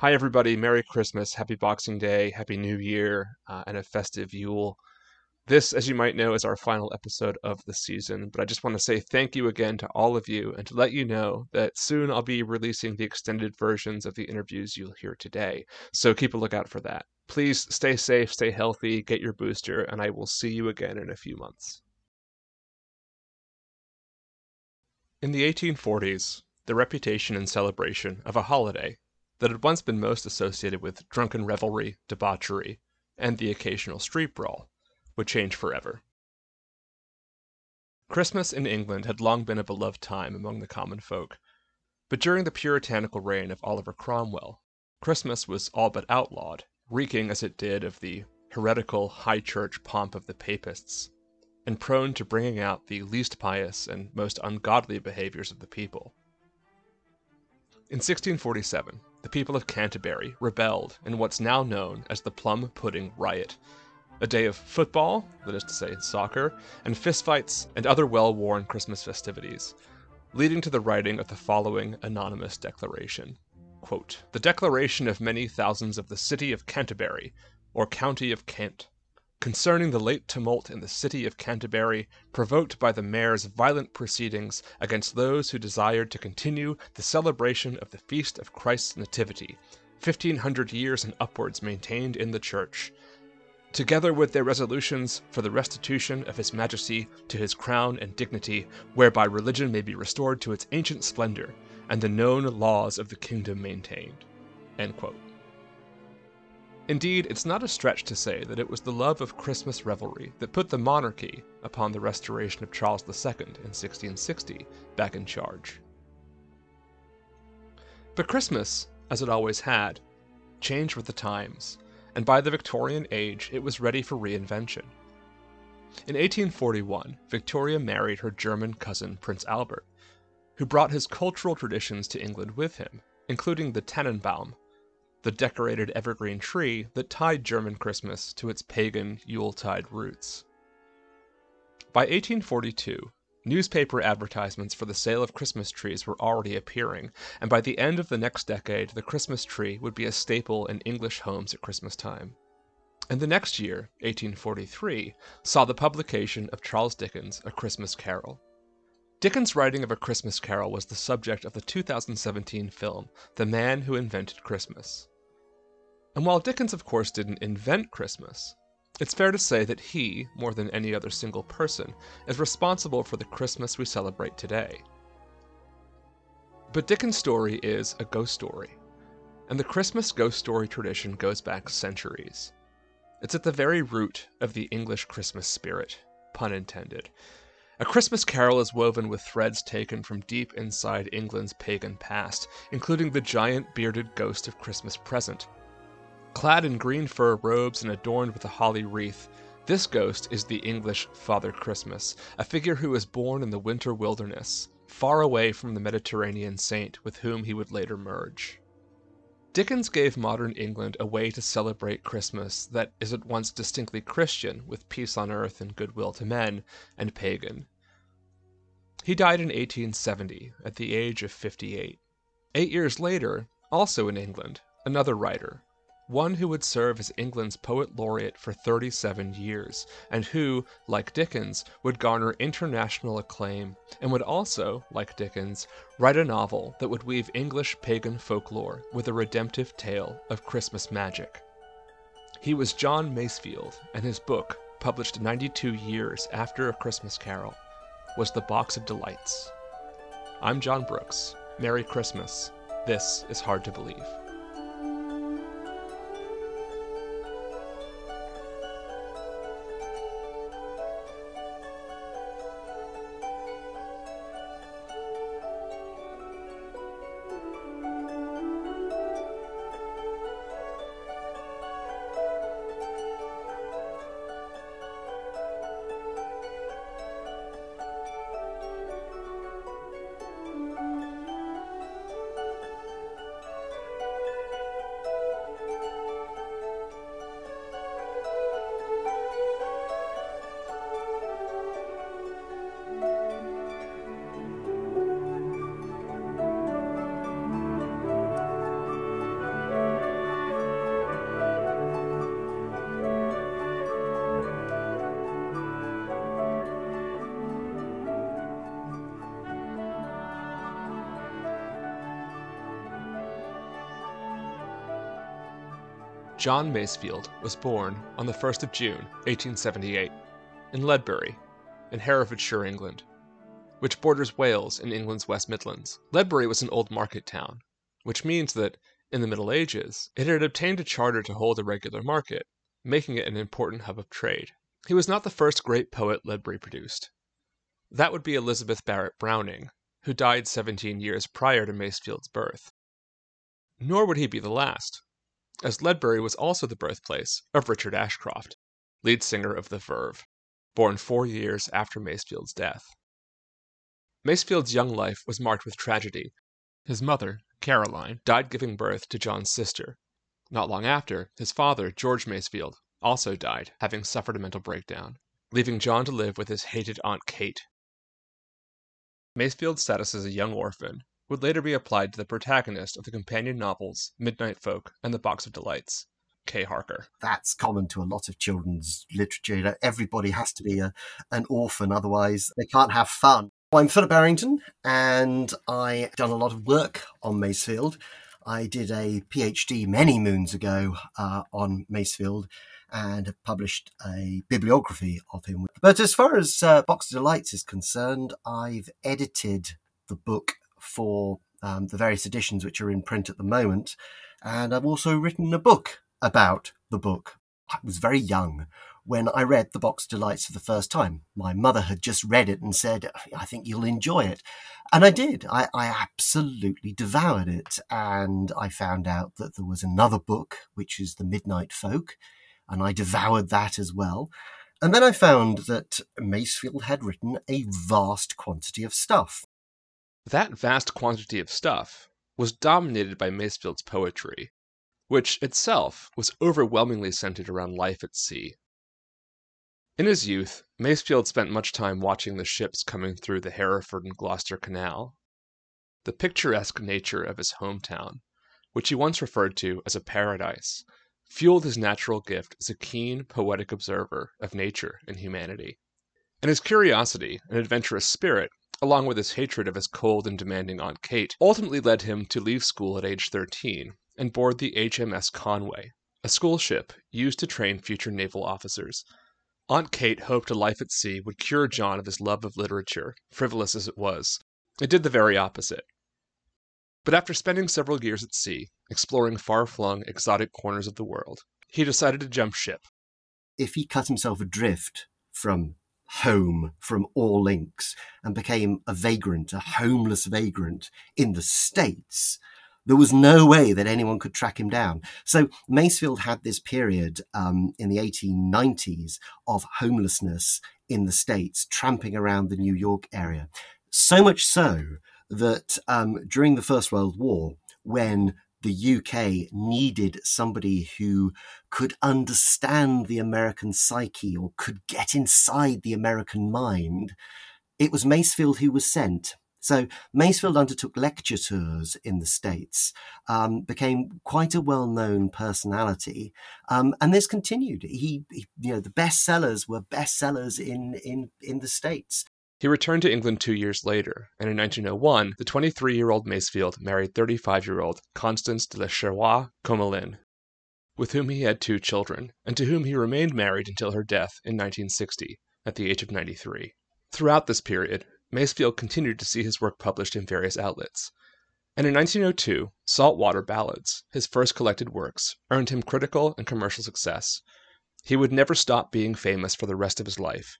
Hi, everybody. Merry Christmas, Happy Boxing Day, Happy New Year, uh, and a festive Yule. This, as you might know, is our final episode of the season, but I just want to say thank you again to all of you and to let you know that soon I'll be releasing the extended versions of the interviews you'll hear today. So keep a lookout for that. Please stay safe, stay healthy, get your booster, and I will see you again in a few months. In the 1840s, the reputation and celebration of a holiday that had once been most associated with drunken revelry, debauchery, and the occasional street brawl, would change forever. Christmas in England had long been a beloved time among the common folk, but during the puritanical reign of Oliver Cromwell, Christmas was all but outlawed, reeking as it did of the heretical high church pomp of the papists, and prone to bringing out the least pious and most ungodly behaviors of the people. In 1647, the people of Canterbury rebelled in what's now known as the Plum Pudding Riot, a day of football, that is to say, soccer, and fistfights and other well worn Christmas festivities, leading to the writing of the following anonymous declaration. Quote, The declaration of many thousands of the city of Canterbury, or county of Kent, concerning the late tumult in the city of Canterbury, provoked by the mayor's violent proceedings against those who desired to continue the celebration of the feast of Christ's Nativity, fifteen hundred years and upwards maintained in the church, together with their resolutions for the restitution of his majesty to his crown and dignity, whereby religion may be restored to its ancient splendor, and the known laws of the kingdom maintained. Indeed, it's not a stretch to say that it was the love of Christmas revelry that put the monarchy, upon the restoration of Charles II in 1660, back in charge. But Christmas, as it always had, changed with the times, and by the Victorian age it was ready for reinvention. In 1841, Victoria married her German cousin Prince Albert, who brought his cultural traditions to England with him, including the Tannenbaum, the decorated evergreen tree that tied German Christmas to its pagan Yuletide roots. By 1842, newspaper advertisements for the sale of Christmas trees were already appearing, and by the end of the next decade, the Christmas tree would be a staple in English homes at Christmas time. And the next year, 1843, saw the publication of Charles Dickens' A Christmas Carol. Dickens' writing of A Christmas Carol was the subject of the 2017 film, The Man Who Invented Christmas. And while Dickens, of course, didn't invent Christmas, it's fair to say that he, more than any other single person, is responsible for the Christmas we celebrate today. But Dickens' story is a ghost story, and the Christmas ghost story tradition goes back centuries. It's at the very root of the English Christmas spirit, pun intended, a Christmas Carol is woven with threads taken from deep inside England's pagan past, including the giant bearded ghost of Christmas Present. Clad in green fur robes and adorned with a holly wreath, this ghost is the English Father Christmas, a figure who was born in the winter wilderness, far away from the Mediterranean saint with whom he would later merge. Dickens gave modern England a way to celebrate Christmas that is at once distinctly Christian, with peace on earth and goodwill to men, and pagan. He died in 1870 at the age of 58. Eight years later, also in England, another writer, one who would serve as England's poet laureate for 37 years, and who, like Dickens, would garner international acclaim, and would also, like Dickens, write a novel that would weave English pagan folklore with a redemptive tale of Christmas magic. He was John Masefield, and his book, published 92 years after A Christmas Carol, was The Box of Delights. I'm John Brooks. Merry Christmas. This is hard to believe. John Masefield was born on the 1st of June, 1878, in Ledbury, in Herefordshire, England, which borders Wales in England's West Midlands. Ledbury was an old market town, which means that, in the Middle Ages, it had obtained a charter to hold a regular market, making it an important hub of trade. He was not the first great poet Ledbury produced. That would be Elizabeth Barrett Browning, who died 17 years prior to Masefield's birth. Nor would he be the last as Ledbury was also the birthplace of Richard Ashcroft, lead singer of The Verve, born four years after Masefield's death. Masefield's young life was marked with tragedy. His mother, Caroline, died giving birth to John's sister. Not long after, his father, George Masefield, also died, having suffered a mental breakdown, leaving John to live with his hated Aunt Kate. Masefield's status as a young orphan would later be applied to the protagonist of the companion novels Midnight Folk and The Box of Delights, Kay Harker. That's common to a lot of children's literature. Everybody has to be a, an orphan, otherwise they can't have fun. I'm Philip Errington, and I've done a lot of work on Masefield. I did a PhD many moons ago uh, on Masefield and published a bibliography of him. But as far as uh, Box of Delights is concerned, I've edited the book for um, the various editions which are in print at the moment. And I've also written a book about the book. I was very young when I read The Box Delights for the first time. My mother had just read it and said, I think you'll enjoy it. And I did. I, I absolutely devoured it. And I found out that there was another book, which is The Midnight Folk, and I devoured that as well. And then I found that Masefield had written a vast quantity of stuff. That vast quantity of stuff was dominated by Masefield's poetry, which itself was overwhelmingly centered around life at sea. In his youth, Masefield spent much time watching the ships coming through the Hereford and Gloucester Canal. The picturesque nature of his hometown, which he once referred to as a paradise, fueled his natural gift as a keen, poetic observer of nature and humanity. And his curiosity and adventurous spirit along with his hatred of his cold and demanding Aunt Kate, ultimately led him to leave school at age 13 and board the HMS Conway, a school ship used to train future naval officers. Aunt Kate hoped a life at sea would cure John of his love of literature, frivolous as it was. It did the very opposite. But after spending several years at sea, exploring far flung, exotic corners of the world, he decided to jump ship. If he cut himself adrift from home from all links and became a vagrant, a homeless vagrant in the States, there was no way that anyone could track him down. So Masefield had this period um, in the 1890s of homelessness in the States, tramping around the New York area. So much so that um, during the First World War, when the UK needed somebody who could understand the American psyche or could get inside the American mind, it was Masefield who was sent. So Masefield undertook lecture tours in the States, um, became quite a well-known personality, um, and this continued. He, he, you know, the bestsellers were bestsellers in in in the States. He returned to England two years later, and in 1901, the 23 year old Masefield married 35 year old Constance de la Cherois Crommelin, with whom he had two children, and to whom he remained married until her death in 1960, at the age of 93. Throughout this period, Masefield continued to see his work published in various outlets, and in 1902, Saltwater Ballads, his first collected works, earned him critical and commercial success. He would never stop being famous for the rest of his life,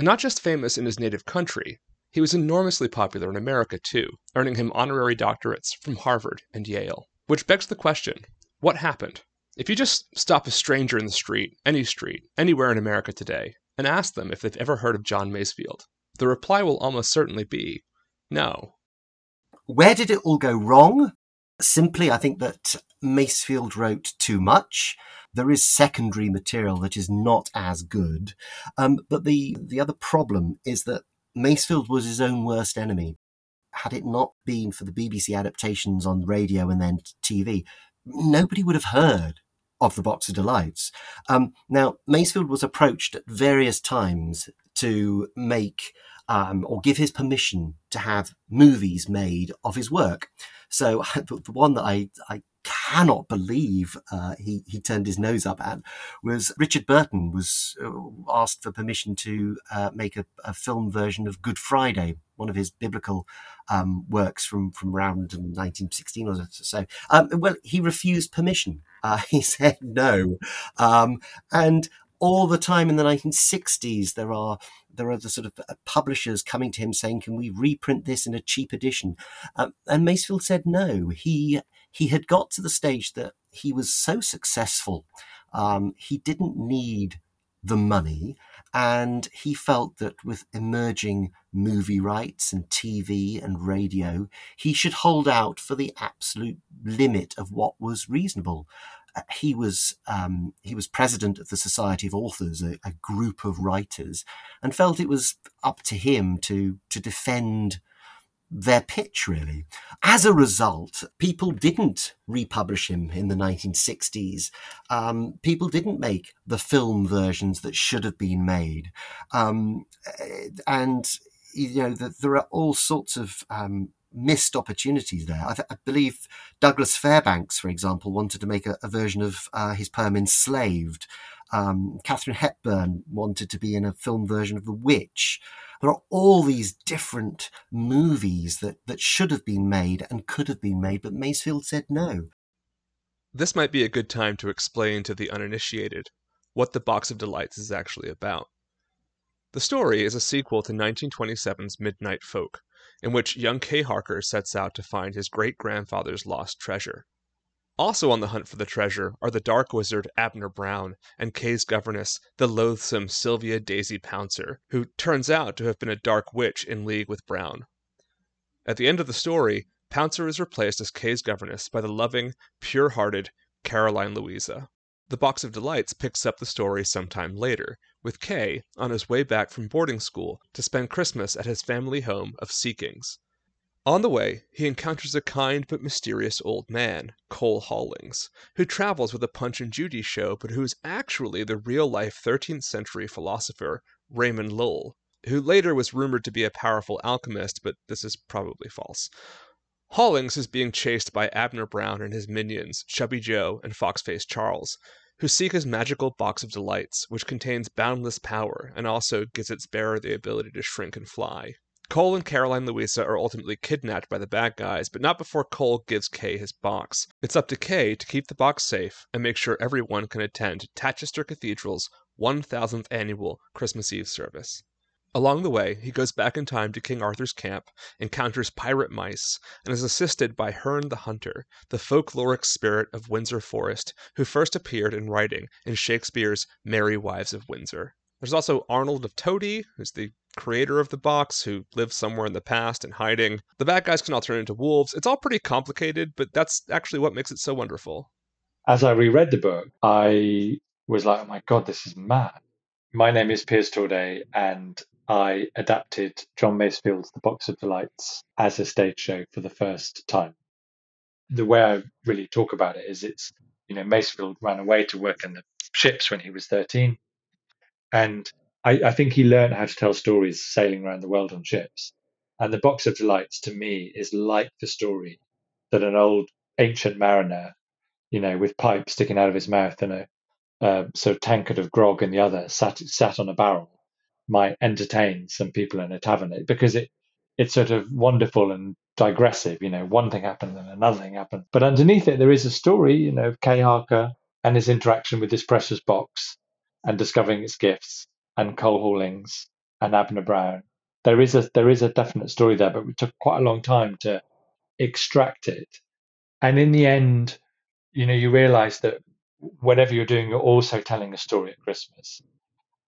not just famous in his native country, he was enormously popular in America too, earning him honorary doctorates from Harvard and Yale. Which begs the question what happened? If you just stop a stranger in the street, any street, anywhere in America today, and ask them if they've ever heard of John Masefield, the reply will almost certainly be no. Where did it all go wrong? Simply, I think that Masefield wrote too much there is secondary material that is not as good. Um, but the, the other problem is that Masefield was his own worst enemy. Had it not been for the BBC adaptations on radio and then TV, nobody would have heard of the Box of Delights. Um, now, Masefield was approached at various times to make um, or give his permission to have movies made of his work. So the one that I, I cannot believe uh, he he turned his nose up at was Richard Burton was uh, asked for permission to uh, make a, a, film version of Good Friday, one of his biblical um, works from from around 1916 or so. Um, well, he refused permission. Uh, he said no, um, and all the time in the 1960s there are there are the sort of uh, publishers coming to him saying, "Can we reprint this in a cheap edition?" Um, and Masefield said no. He he had got to the stage that he was so successful, um, he didn't need the money, and he felt that with emerging movie rights and TV and radio, he should hold out for the absolute limit of what was reasonable. He was um, he was president of the Society of Authors, a, a, group of writers, and felt it was up to him to to defend their pitch really. As a result, people didn't republish him in the 1960s. Um, people didn't make the film versions that should have been made, um, and you know the, there are all sorts of um, missed opportunities there. I, th- I, believe Douglas Fairbanks, for example, wanted to make a, a version of uh, his poem Enslaved. Um, Katharine Hepburn wanted to be in a film version of The Witch. There are all these different movies that, that should have been made and could have been made, but Masefield said no. This might be a good time to explain to the uninitiated what The Box of Delights is actually about. The story is a sequel to 1927's Midnight Folk, in which young Kay Harker sets out to find his great grandfather's lost treasure. Also on the hunt for the treasure are the dark wizard Abner Brown and Kay's governess, the loathsome Sylvia Daisy Pouncer, who turns out to have been a dark witch in league with Brown. At the end of the story, Pouncer is replaced as Kay's governess by the loving, pure hearted Caroline Louisa. The Box of Delights picks up the story sometime later, with Kay on his way back from boarding school to spend Christmas at his family home of Seekings. On the way, he encounters a kind but mysterious old man, Cole Hawlings, who travels with a Punch and Judy show, but who is actually the real life 13th century philosopher Raymond Lull, who later was rumored to be a powerful alchemist, but this is probably false. Hawlings is being chased by Abner Brown and his minions, Chubby Joe and Foxface Charles, who seek his magical box of delights, which contains boundless power and also gives its bearer the ability to shrink and fly. Cole and Caroline Louisa are ultimately kidnapped by the bad guys, but not before Cole gives Kay his box. It's up to Kay to keep the box safe and make sure everyone can attend Tatchester Cathedral's 1000th annual Christmas Eve service. Along the way, he goes back in time to King Arthur's camp, encounters pirate mice, and is assisted by Herne the Hunter, the folkloric spirit of Windsor Forest, who first appeared in writing in Shakespeare's Merry Wives of Windsor. There's also Arnold of Toady, who's the creator of the box, who lives somewhere in the past and hiding. The bad guys can all turn into wolves. It's all pretty complicated, but that's actually what makes it so wonderful. As I reread the book, I was like, oh my God, this is mad. My name is Piers Torday, and I adapted John Masefield's The Box of Delights as a stage show for the first time. The way I really talk about it is it's, you know, Masefield ran away to work in the ships when he was 13. And I, I think he learned how to tell stories sailing around the world on ships. And The Box of Delights to me is like the story that an old ancient mariner, you know, with pipe sticking out of his mouth and a uh, sort of tankard of grog in the other, sat sat on a barrel might entertain some people in a tavern because it it's sort of wonderful and digressive. You know, one thing happened and another thing happened, but underneath it there is a story. You know, of Kay Harker and his interaction with this precious box and discovering its gifts, and Cole Hawlings and Abner Brown. There is a there is a definite story there, but it took quite a long time to extract it. And in the end, you know, you realize that whatever you're doing, you're also telling a story at Christmas.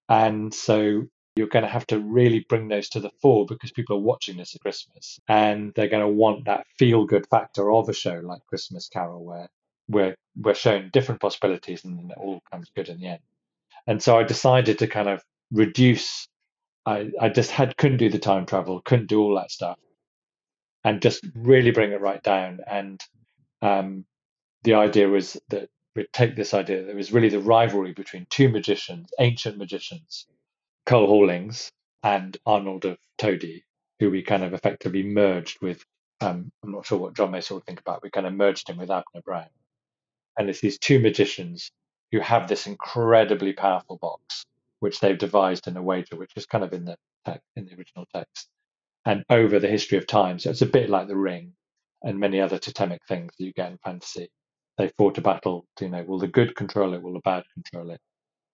And so you're going to have to really bring those to the fore because people are watching this at Christmas and they're going to want that feel good factor of a show like Christmas Carol where we're, we're shown different possibilities and it all comes good in the end. And so I decided to kind of reduce. I, I just had couldn't do the time travel, couldn't do all that stuff, and just really bring it right down. And um, the idea was that we'd take this idea that it was really the rivalry between two magicians, ancient magicians, Cole Hawlings and Arnold of Todi, who we kind of effectively merged with. Um, I'm not sure what John Mason would think about. We kind of merged him with Abner Brown, And it's these two magicians who have this incredibly powerful box, which they've devised in a wager, which is kind of in the in the original text. And over the history of time, so it's a bit like the ring and many other totemic things that you get in fantasy. They fought a battle, you know, will the good control it, will the bad control it?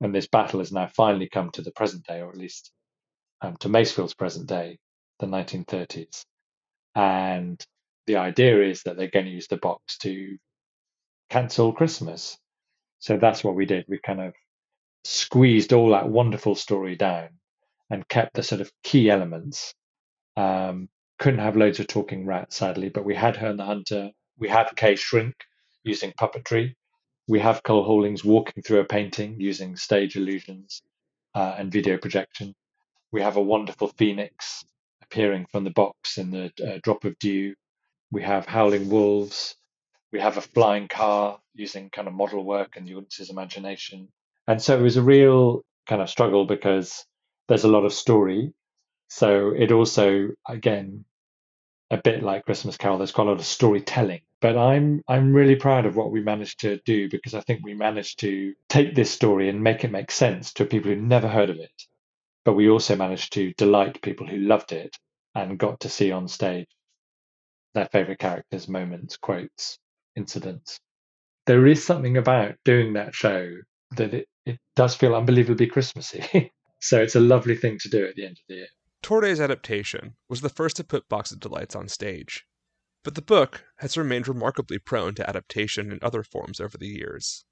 And this battle has now finally come to the present day, or at least um, to Masefield's present day, the 1930s. And the idea is that they're going to use the box to cancel Christmas. So that's what we did. We kind of squeezed all that wonderful story down and kept the sort of key elements. Um, couldn't have loads of talking rats, sadly, but we had her Herne the Hunter. We had Kay Shrink using puppetry. We have Cole Hawlings walking through a painting using stage illusions uh, and video projection. We have a wonderful phoenix appearing from the box in the uh, drop of dew. We have howling wolves. We have a flying car using kind of model work and the audience's imagination. And so it was a real kind of struggle because there's a lot of story. So it also, again, a bit like Christmas Carol, there's quite a lot of storytelling. But I'm I'm really proud of what we managed to do because I think we managed to take this story and make it make sense to people who never heard of it. But we also managed to delight people who loved it and got to see on stage their favorite characters, moments, quotes, incidents. There is something about doing that show that it, it does feel unbelievably Christmassy. so it's a lovely thing to do at the end of the year. Torday's adaptation was the first to put Box of Delights on stage, but the book has remained remarkably prone to adaptation in other forms over the years.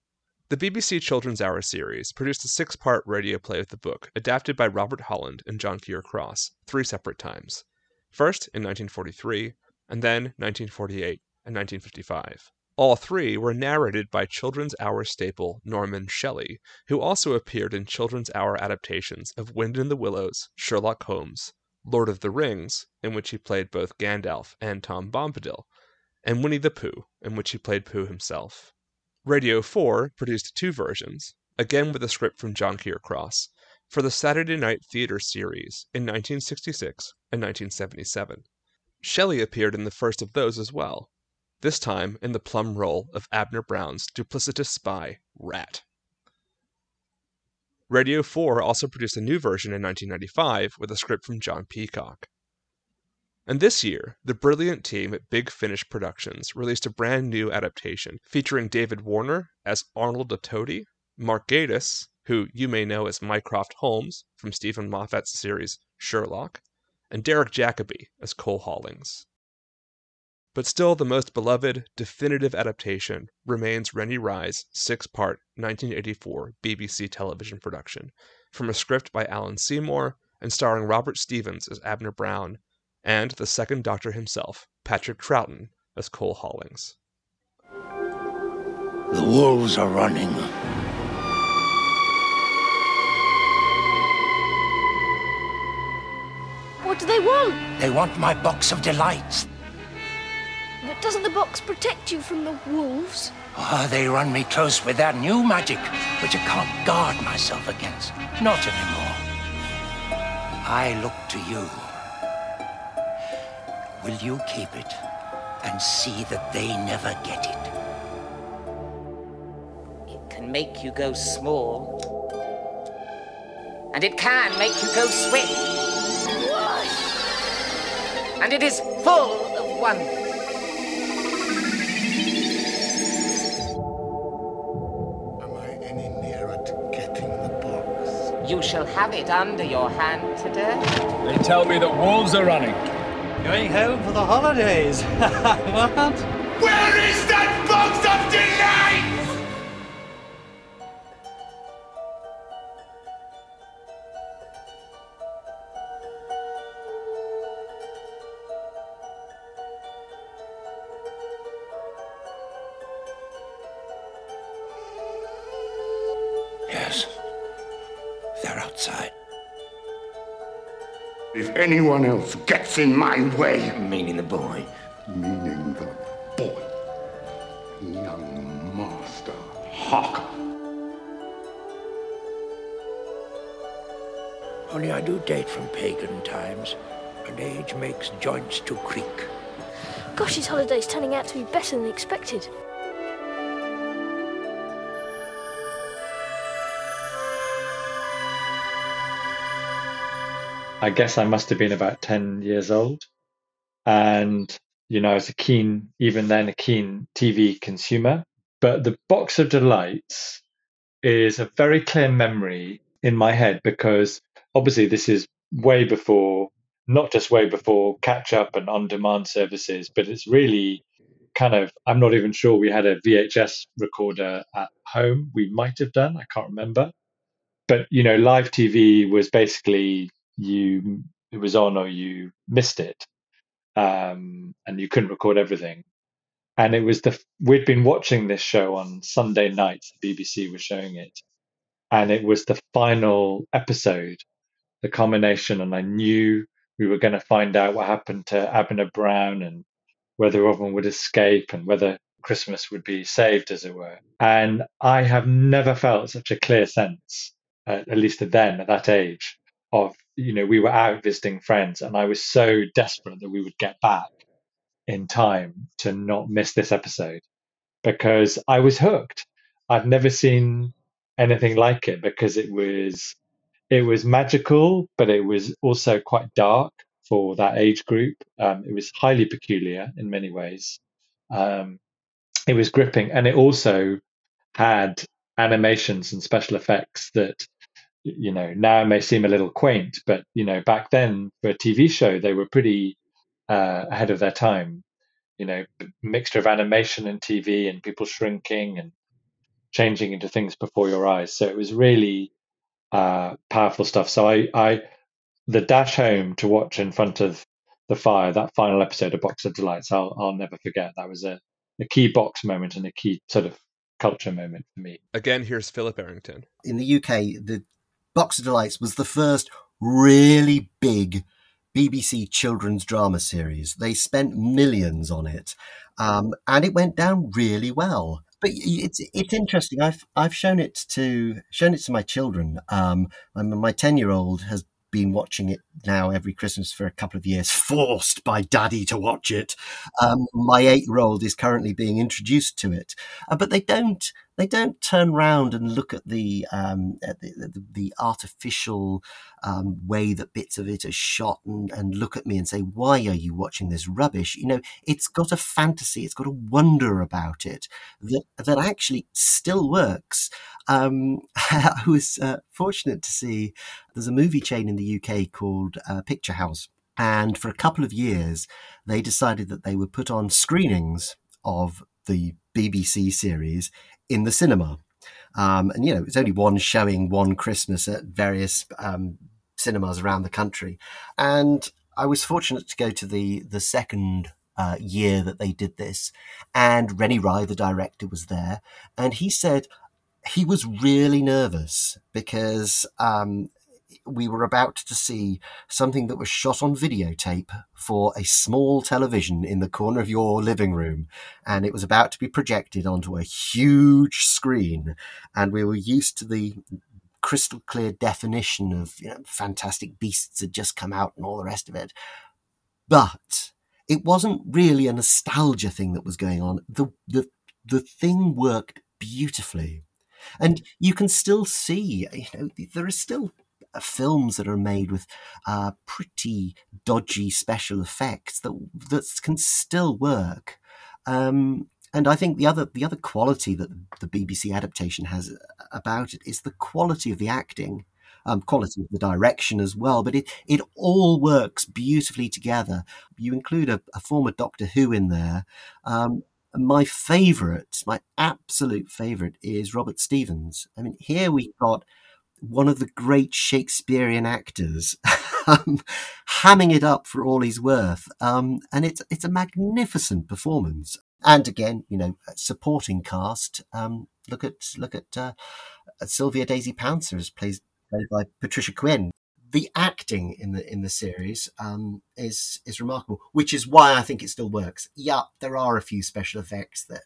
The BBC Children's Hour series produced a six part radio play of the book, adapted by Robert Holland and John Keir Cross, three separate times. First in 1943, and then 1948 and 1955. All three were narrated by Children's Hour staple Norman Shelley, who also appeared in Children's Hour adaptations of Wind in the Willows, Sherlock Holmes, Lord of the Rings, in which he played both Gandalf and Tom Bombadil, and Winnie the Pooh, in which he played Pooh himself. Radio 4 produced two versions, again with a script from John Keir Cross, for the Saturday Night Theatre series in 1966 and 1977. Shelley appeared in the first of those as well, this time in the plum role of Abner Brown's duplicitous spy, Rat. Radio 4 also produced a new version in 1995 with a script from John Peacock. And this year, the brilliant team at Big Finish Productions released a brand new adaptation featuring David Warner as Arnold Todi, Mark Gatiss, who you may know as Mycroft Holmes from Steven Moffat's series Sherlock, and Derek Jacobi as Cole Hawlings. But still, the most beloved, definitive adaptation remains Rennie Rye's six part 1984 BBC television production, from a script by Alan Seymour and starring Robert Stephens as Abner Brown and the second Doctor himself, Patrick Troughton, as Cole Hawlings. The wolves are running. What do they want? They want my box of delights. But doesn't the box protect you from the wolves? Oh, they run me close with their new magic, which I can't guard myself against. Not anymore. I look to you. Will you keep it and see that they never get it? It can make you go small. And it can make you go swift and it is full of wonder. You shall have it under your hand today. They tell me that wolves are running. Going home for the holidays. what? Anyone else gets in my way, Meaning the boy. meaning the boy, young master Harker. Only I do date from pagan times, and age makes joints to creak. Gosh, this holiday's turning out to be better than expected. I guess I must have been about 10 years old. And, you know, I was a keen, even then, a keen TV consumer. But the Box of Delights is a very clear memory in my head because obviously this is way before, not just way before catch up and on demand services, but it's really kind of, I'm not even sure we had a VHS recorder at home. We might have done, I can't remember. But, you know, live TV was basically you, it was on or you missed it. Um, and you couldn't record everything. And it was the, we'd been watching this show on Sunday nights, the BBC was showing it. And it was the final episode, the culmination. And I knew we were going to find out what happened to Abner Brown and whether everyone would escape and whether Christmas would be saved, as it were. And I have never felt such a clear sense, uh, at least then at that age, of, you know, we were out visiting friends and I was so desperate that we would get back in time to not miss this episode because I was hooked. I've never seen anything like it because it was it was magical, but it was also quite dark for that age group. Um, it was highly peculiar in many ways. Um, it was gripping, and it also had animations and special effects that you know now may seem a little quaint, but you know back then for a TV show they were pretty uh, ahead of their time. You know, mixture of animation and TV, and people shrinking and changing into things before your eyes. So it was really uh, powerful stuff. So I, I the dash home to watch in front of the fire, that final episode of Box of Delights, I'll I'll never forget. That was a, a key box moment and a key sort of culture moment for me. Again, here's Philip Errington. In the UK, the Box of Delights was the first really big BBC children's drama series. They spent millions on it, um, and it went down really well but it's it's interesting. I've I've shown it to shown it to my children. Um, my ten year old has been watching it now every Christmas for a couple of years, forced by daddy to watch it. Um, my eight year old is currently being introduced to it, uh, but they don't they don't turn around and look at the um, at the, the, the, artificial um, way that bits of it are shot and, and look at me and say, "Why are you watching this rubbish?" You know, it's got a fantasy, it's got a wonder about it that that actually still works. Um, I was uh, fortunate to see there's a movie chain in the UK called uh, Picture House. And for a couple of years, they decided that they would put on screenings of the BBC series in the cinema. Um, and you know, it's only one showing one Christmas at various um, cinemas around the country. And I was fortunate to go to the the second uh, year that they did this, and Rennie Rye, the director, was there, and he said he was really nervous because um, we were about to see something that was shot on videotape for a small television in the corner of your living room. And it was about to be projected onto a huge screen. And we were used to the crystal clear definition of you know, fantastic beasts had just come out and all the rest of it. But it wasn't really a nostalgia thing that was going on. The, the, the thing worked beautifully. And you can still see, you know, there is still films that are made with uh, pretty dodgy special effects that that can still work. Um, and I think the other the other quality that the BBC adaptation has about it is the quality of the acting, um, quality of the direction as well. But it it all works beautifully together. You include a, a former Doctor Who in there. Um, my favourite, my absolute favourite, is Robert Stephens. I mean, here we've got one of the great Shakespearean actors, um, hamming it up for all he's worth. Um, and it's it's a magnificent performance. And again, you know, supporting cast. Um, look at look at uh, Sylvia Daisy Pouncer as plays played by Patricia Quinn. The acting in the in the series um, is is remarkable, which is why I think it still works. Yeah, there are a few special effects that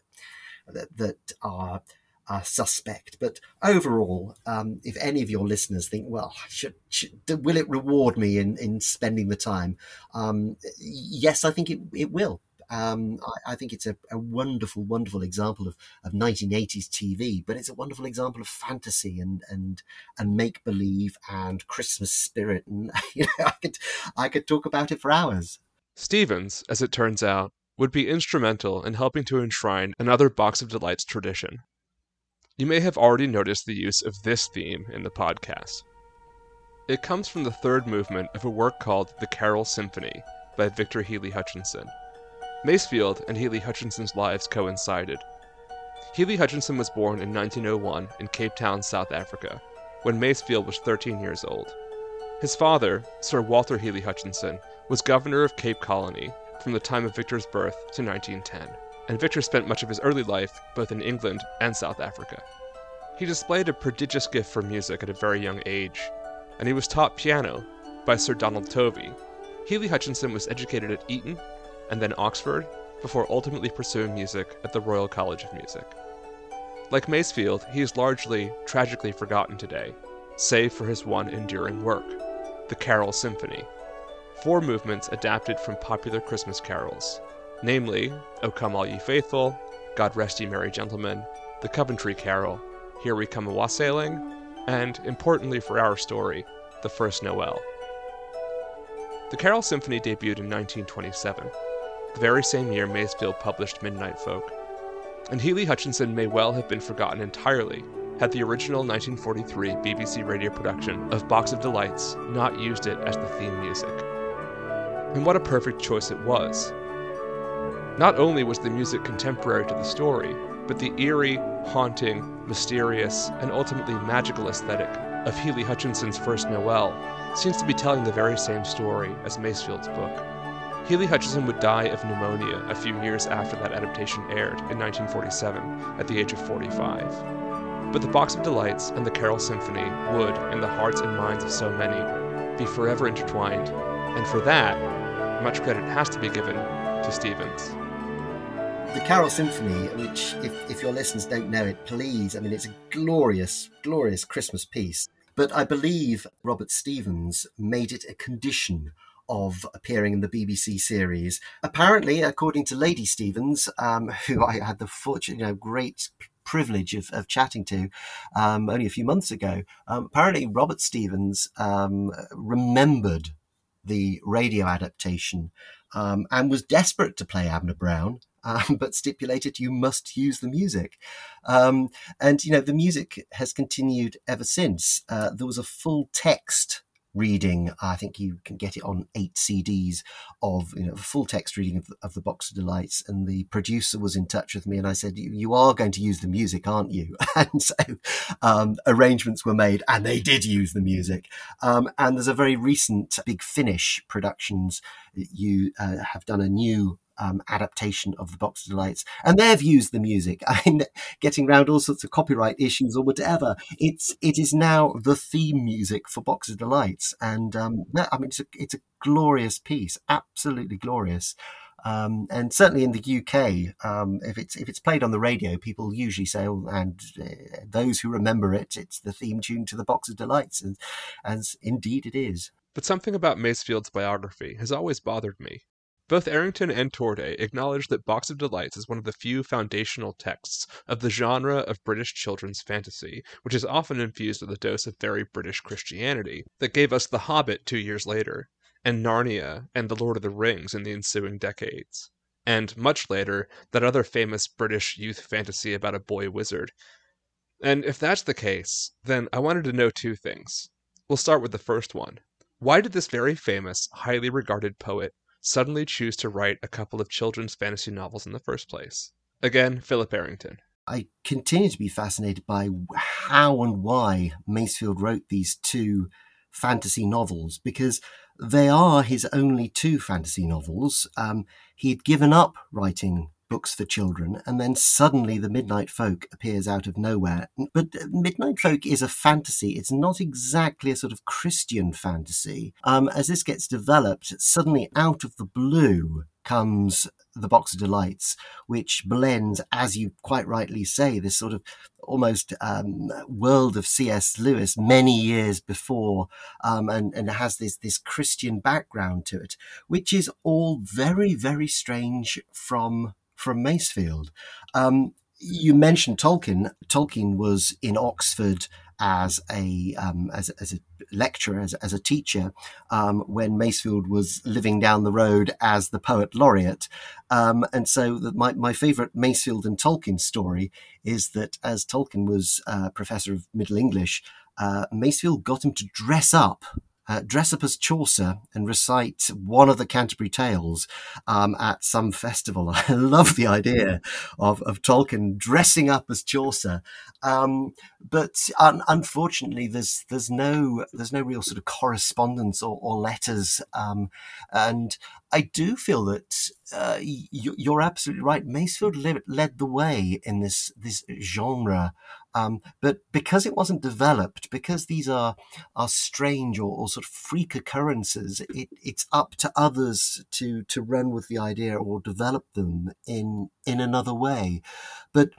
that, that are uh, suspect. But overall, um, if any of your listeners think, well, should, should, will it reward me in, in spending the time? Um, yes, I think it, it will. Um, I, I, think it's a, a, wonderful, wonderful example of, of 1980s TV, but it's a wonderful example of fantasy and and and make believe and Christmas spirit. And you know, I could I could talk about it for hours. Stephens, as it turns out, would be instrumental in helping to enshrine another Box of Delights tradition. You may have already noticed the use of this theme in the podcast. It comes from the third movement of a work called The Carol Symphony by Victor Hely-Hutchinson. Masefield and Hely-Hutchinson's lives coincided. Hely-Hutchinson was born in 1901 in Cape Town, South Africa, when Masefield was 13 years old. His father, Sir Walter Hely-Hutchinson, was governor of Cape Colony from the time of Victor's birth to 1910, and Victor spent much of his early life both in England and South Africa. He displayed a prodigious gift for music at a very young age, and he was taught piano by Sir Donald Tovey. Hely-Hutchinson was educated at Eton and then Oxford before ultimately pursuing music at the Royal College of Music. Like Masefield, he is largely tragically forgotten today, save for his one enduring work, the Carol Symphony, four movements adapted from popular Christmas carols, namely O Come All Ye Faithful, God Rest Ye Merry Gentlemen, the Coventry Carol, Here We Come a Wassailing, and, importantly for our story, the first Noel. The Carol Symphony debuted in 1927, the very same year Masefield published Midnight Folk, and Hely-Hutchinson may well have been forgotten entirely had the original 1943 BBC radio production of Box of Delights not used it as the theme music. And what a perfect choice it was. Not only was the music contemporary to the story, but the eerie, haunting, mysterious, and ultimately magical aesthetic of Hely-Hutchinson's First Noel seems to be telling the very same story as Masefield's book. Hely-Hutchinson would die of pneumonia a few years after that adaptation aired in 1947 at the age of 45. But the Box of Delights and the Carol Symphony would, in the hearts and minds of so many, be forever intertwined, and for that, much credit has to be given to Stephens the Carol Symphony, which, if, if your listeners don't know it, please, I mean, it's a glorious, glorious Christmas piece. But I believe Robert Stephens made it a condition of appearing in the BBC series. Apparently, according to Lady Stephens, um, who I had the fortune, you know, great privilege of, of chatting to um, only a few months ago, um, apparently Robert Stephens um, remembered the radio adaptation um, and was desperate to play Abner Brown um, but stipulated you must use the music. Um, and, you know, the music has continued ever since. Uh, there was a full text reading. I think you can get it on eight CDs of you know a full text reading of, of, the Box of Delights. And the producer was in touch with me, and I said, "You, you are going to use the music, aren't you?" And so um, arrangements were made, and they did use the music. Um, and there's a very recent Big Finish Productions. You uh, have done a new um, adaptation of the Box of Delights, and they've used the music. I mean, getting around all sorts of copyright issues or whatever. It's it is now the theme music for Box of Delights, and um, I mean, it's a, it's a glorious piece, absolutely glorious. Um, and certainly in the UK, um, if it's if it's played on the radio, people usually say, "Oh, and uh, those who remember it, it's the theme tune to the Box of Delights," and as indeed it is. But something about Masefield's biography has always bothered me. Both Errington and Torday acknowledge that Box of Delights is one of the few foundational texts of the genre of British children's fantasy, which is often infused with a dose of very British Christianity, that gave us The Hobbit two years later, and Narnia and The Lord of the Rings in the ensuing decades, and, much later, that other famous British youth fantasy about a boy wizard. And if that's the case, then I wanted to know two things. We'll start with the first one. Why did this very famous, highly regarded poet suddenly choose to write a couple of children's fantasy novels in the first place? Again, Philip Errington. I continue to be fascinated by how and why Masefield wrote these two fantasy novels because they are his only two fantasy novels. Um, he had given up writing books for children, and then suddenly the Midnight Folk appears out of nowhere. But Midnight Folk is a fantasy. It's not exactly a sort of Christian fantasy. Um, as this gets developed, suddenly out of the blue comes the Box of Delights, which blends, as you quite rightly say, this sort of almost um, world of C.S. Lewis many years before, um, and and has this this Christian background to it, which is all very very strange from from Masefield. Um, you mentioned Tolkien. Tolkien was in Oxford as a um, as, as a lecturer, as, as a teacher, um, when Masefield was living down the road as the poet laureate. Um, and so, the, my my favourite Masefield and Tolkien story is that as Tolkien was uh, professor of Middle English, uh, Masefield got him to dress up uh, dress up as Chaucer and recite one of the Canterbury Tales um, at some festival. I love the idea of, of Tolkien dressing up as Chaucer, um, but un- unfortunately, there's there's no there's no real sort of correspondence or, or letters, um, and I do feel that uh, you, are absolutely right. Masefield led, led the way in this this genre um, but because it wasn't developed, because these are are strange or, or sort of freak occurrences, it, it's up to others to to run with the idea or develop them in in another way. But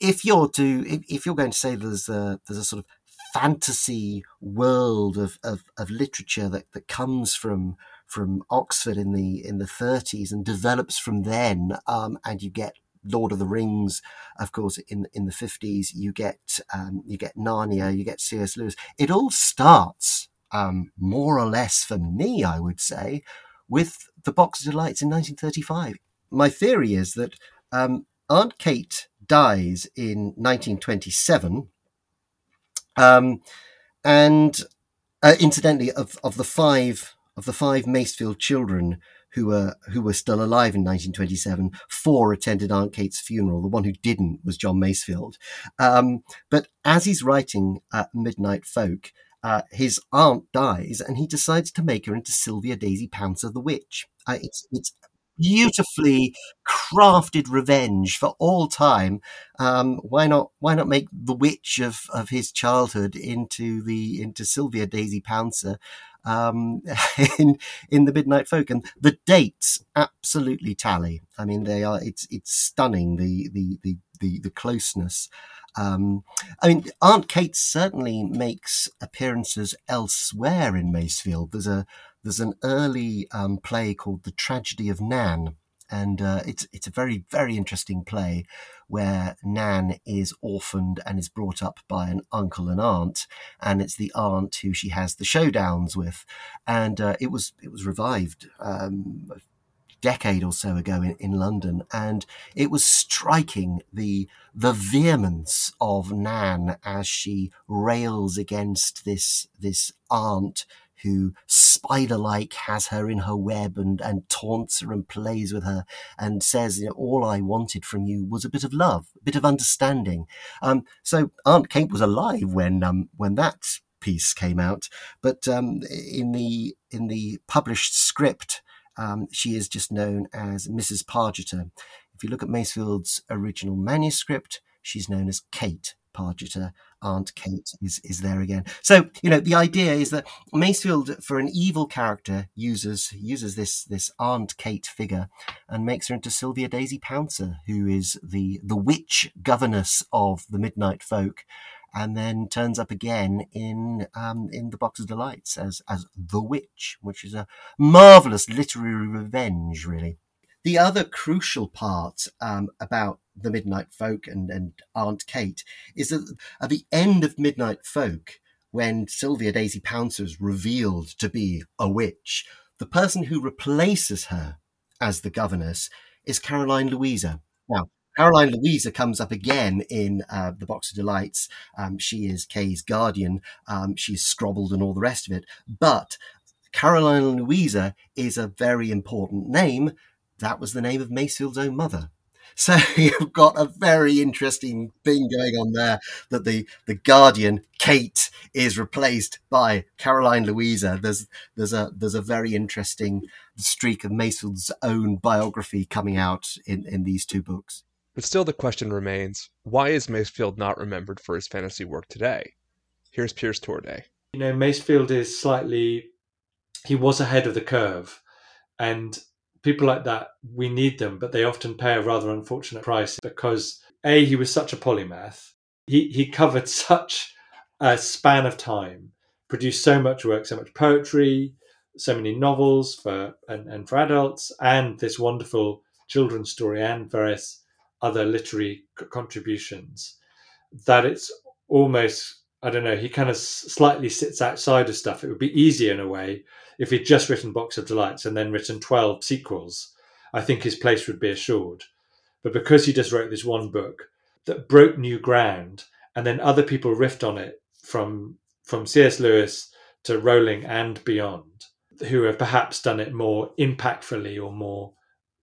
if you're to if, if you're going to say there's a there's a sort of fantasy world of, of, of literature that, that comes from from Oxford in the in the 30s and develops from then, um, and you get Lord of the Rings, of course, in in the fifties, you get um, you get Narnia, you get C.S. Lewis. It all starts um, more or less for me, I would say, with the Box of Delights in 1935. My theory is that um, Aunt Kate dies in 1927, um, and uh, incidentally, of of the five of the five Masefield children who were who were still alive in 1927. Four attended Aunt Kate's funeral. The one who didn't was John Masefield. Um, but as he's writing uh, Midnight Folk, uh, his aunt dies, and he decides to make her into Sylvia Daisy Pouncer the witch. Uh, it's it's beautifully crafted revenge for all time. Um, why not? Why not make the witch of, of his childhood into the into Sylvia Daisy Pouncer? Um, in in the Midnight Folk, and the dates absolutely tally. I mean, they are it's it's stunning the the the the, the closeness. Um, I mean, Aunt Kate certainly makes appearances elsewhere in Masefield. There's a there's an early um, play called The Tragedy of Nan, and uh, it's it's a very very interesting play where Nan is orphaned and is brought up by an uncle and aunt, and it's the aunt who she has the showdowns with, and uh, it was it was revived. Um, a decade or so ago in, in London, and it was striking the the vehemence of Nan as she rails against this this aunt who spider like has her in her web and, and taunts her and plays with her and says, you know, all I wanted from you was a bit of love, a bit of understanding. Um, so Aunt Kate was alive when um, when that piece came out, but um, in the in the published script, um, she is just known as Mrs. Pargeter. If you look at Masefield's original manuscript, she's known as Kate Pargeter, Aunt Kate is, is there again. So, you know, the idea is that Masefield, for an evil character, uses uses this this Aunt Kate figure and makes her into Sylvia Daisy Pouncer, who is the the witch governess of the Midnight Folk, and then turns up again in um, in the Box of Delights as as the witch, which is a marvelous literary revenge, really. The other crucial part um, about the Midnight Folk and, and Aunt Kate is that at the end of Midnight Folk, when Sylvia Daisy Pouncer is revealed to be a witch, the person who replaces her as the governess is Caroline Louisa. Now, Caroline Louisa comes up again in uh, the Box of Delights. Um, she is Kay's guardian. Um, she's scrobbled and all the rest of it. But Caroline Louisa is a very important name. That was the name of Masefield's own mother. So you've got a very interesting thing going on there that the, the Guardian, Kate, is replaced by Caroline Louisa. There's there's a there's a very interesting streak of Masefield's own biography coming out in, in these two books. But still the question remains, why is Masefield not remembered for his fantasy work today? Here's Piers Torday. You know, Masefield is slightly he was ahead of the curve and people like that, we need them, but they often pay a rather unfortunate price because A, he was such a polymath. He, he covered such a span of time, produced so much work, so much poetry, so many novels for and, and for adults, and this wonderful children's story and various other literary contributions that it's almost I don't know. He kind of slightly sits outside of stuff. It would be easier in a way if he'd just written Box of Delights and then written twelve sequels. I think his place would be assured. But because he just wrote this one book that broke new ground, and then other people riffed on it from from C.S. Lewis to Rowling and beyond, who have perhaps done it more impactfully or more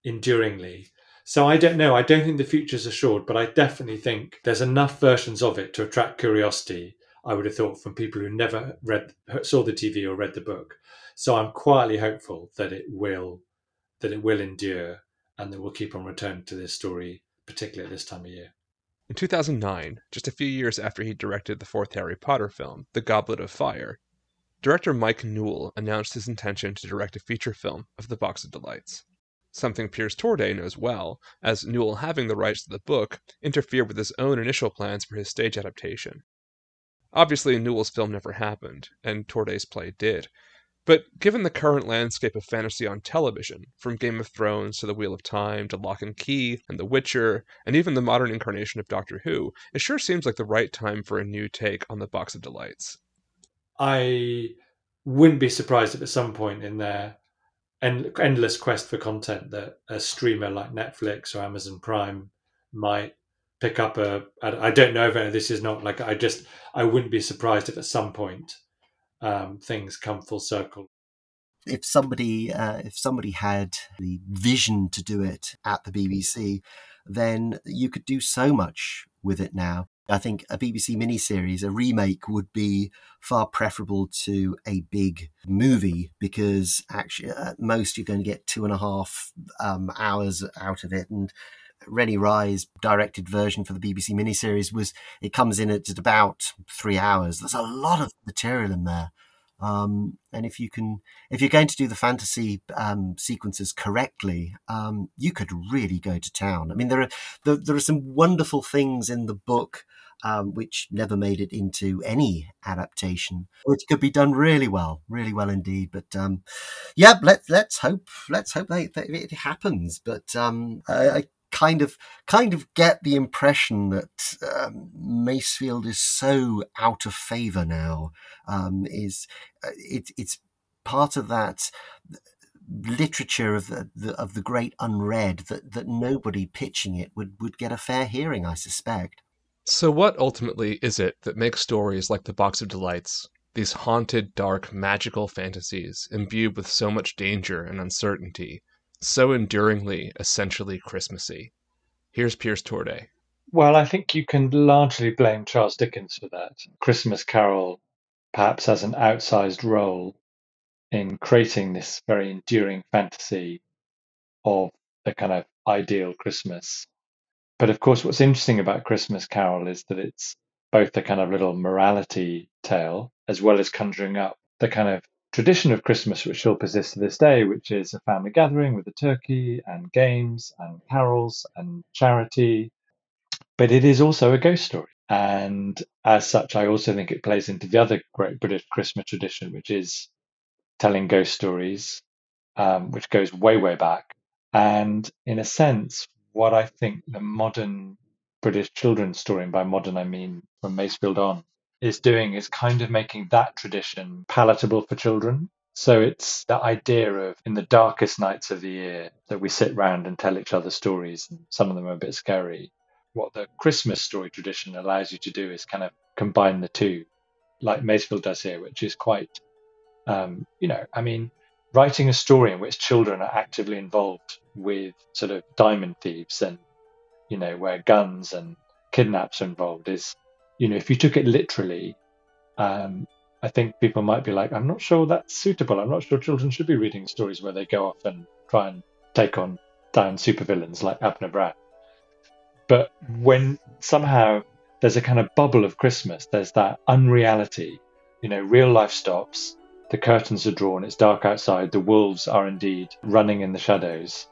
enduringly. So I don't know. I don't think the future's assured, but I definitely think there's enough versions of it to attract curiosity. I would have thought from people who never read, saw the TV or read the book. So I'm quietly hopeful that it will, that it will endure, and that we'll keep on returning to this story, particularly at this time of year. In 2009, just a few years after he directed the fourth Harry Potter film, The Goblet of Fire, director Mike Newell announced his intention to direct a feature film of The Box of Delights something Piers Torday knows well, as Newell having the rights to the book interfered with his own initial plans for his stage adaptation. Obviously, Newell's film never happened, and Torday's play did. But given the current landscape of fantasy on television, from Game of Thrones to The Wheel of Time to Locke and Key and The Witcher, and even the modern incarnation of Doctor Who, it sure seems like the right time for a new take on the Box of Delights. I wouldn't be surprised if at some point in their end, endless quest for content that a streamer like Netflix or Amazon Prime might pick up a. I don't know if this is not like I just I wouldn't be surprised if at some point um, things come full circle. If somebody uh, if somebody had the vision to do it at the BBC, then you could do so much with it now. I think a BBC miniseries, a remake, would be far preferable to a big movie because actually, at most, you're going to get two and a half um, hours out of it. And Rennie Rye's directed version for the BBC miniseries was it comes in at about three hours. There's a lot of material in there. Um, and if you can, if you're going to do the fantasy um, sequences correctly, um, you could really go to town. I mean, there are there, there, are some wonderful things in the book um, which never made it into any adaptation, which could be done really well, really well indeed. But um, yeah, let's let's hope let's hope that, that it happens. But um, I, I, kind of kind of get the impression that um, Masefield is so out of favour now. Um, is uh, it, it's part of that literature of the, the, of the great unread that that nobody pitching it would would get a fair hearing, I suspect. So, what ultimately is it that makes stories like The Box of Delights, these haunted, dark, magical fantasies imbued with so much danger and uncertainty, so enduringly, essentially Christmassy? Here's Piers Torday. Well, I think you can largely blame Charles Dickens for that. Christmas Carol perhaps has an outsized role in creating this very enduring fantasy of the kind of ideal Christmas but of course, what's interesting about Christmas Carol is that it's both a kind of little morality tale as well as conjuring up the kind of tradition of Christmas which still persists to this day, which is a family gathering with a turkey and games and carols and charity. But it is also a ghost story. And as such, I also think it plays into the other great British Christmas tradition, which is telling ghost stories, um, which goes way, way back. And in a sense, what I think the modern British children's story, and by modern I mean from Masefield on, is doing is kind of making that tradition palatable for children. So it's the idea of in the darkest nights of the year that we sit round and tell each other stories, and some of them are a bit scary. What the Christmas story tradition allows you to do is kind of combine the two, like Masefield does here, which is quite, um, you know, I mean, writing a story in which children are actively involved with sort of diamond thieves and you know where guns and kidnaps are involved is you know if you took it literally um, i think people might be like i'm not sure that's suitable. I'm not sure children should be reading stories where they go off and try and take on down supervillains like abner brown but when somehow there's a kind of bubble of christmas there's that unreality you know real life stops the curtains are drawn, it's dark outside, the wolves are indeed running in the shadows,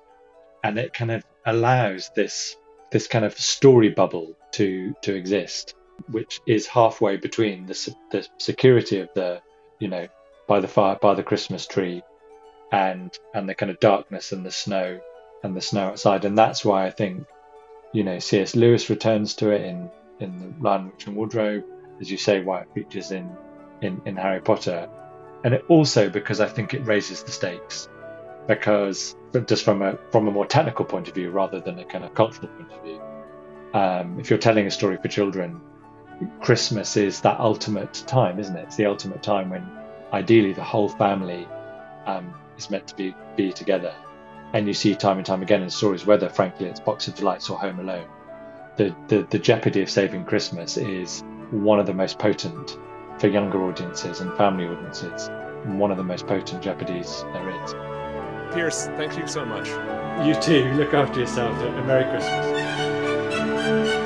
and it kind of allows this this kind of story bubble to to exist, which is halfway between the the security of the you know by the fire by the Christmas tree, and and the kind of darkness and the snow and the snow outside, and that's why I think you know C.S. Lewis returns to it in in the Lion, Witch and Wardrobe, as you say, why it features in in in Harry Potter, and it also because I think it raises the stakes because just from a from a more technical point of view rather than a kind of cultural point of view. Um, if you're telling a story for children, Christmas is that ultimate time, isn't it? It's the ultimate time when ideally the whole family um, is meant to be be together, and you see time and time again in stories, whether frankly it's Box of Delights or Home Alone, the the, the jeopardy of saving Christmas is one of the most potent for younger audiences and family audiences, one of the most potent jeopardies there is. Piers, thank you so much. You too. Look after yourself. A Merry Christmas.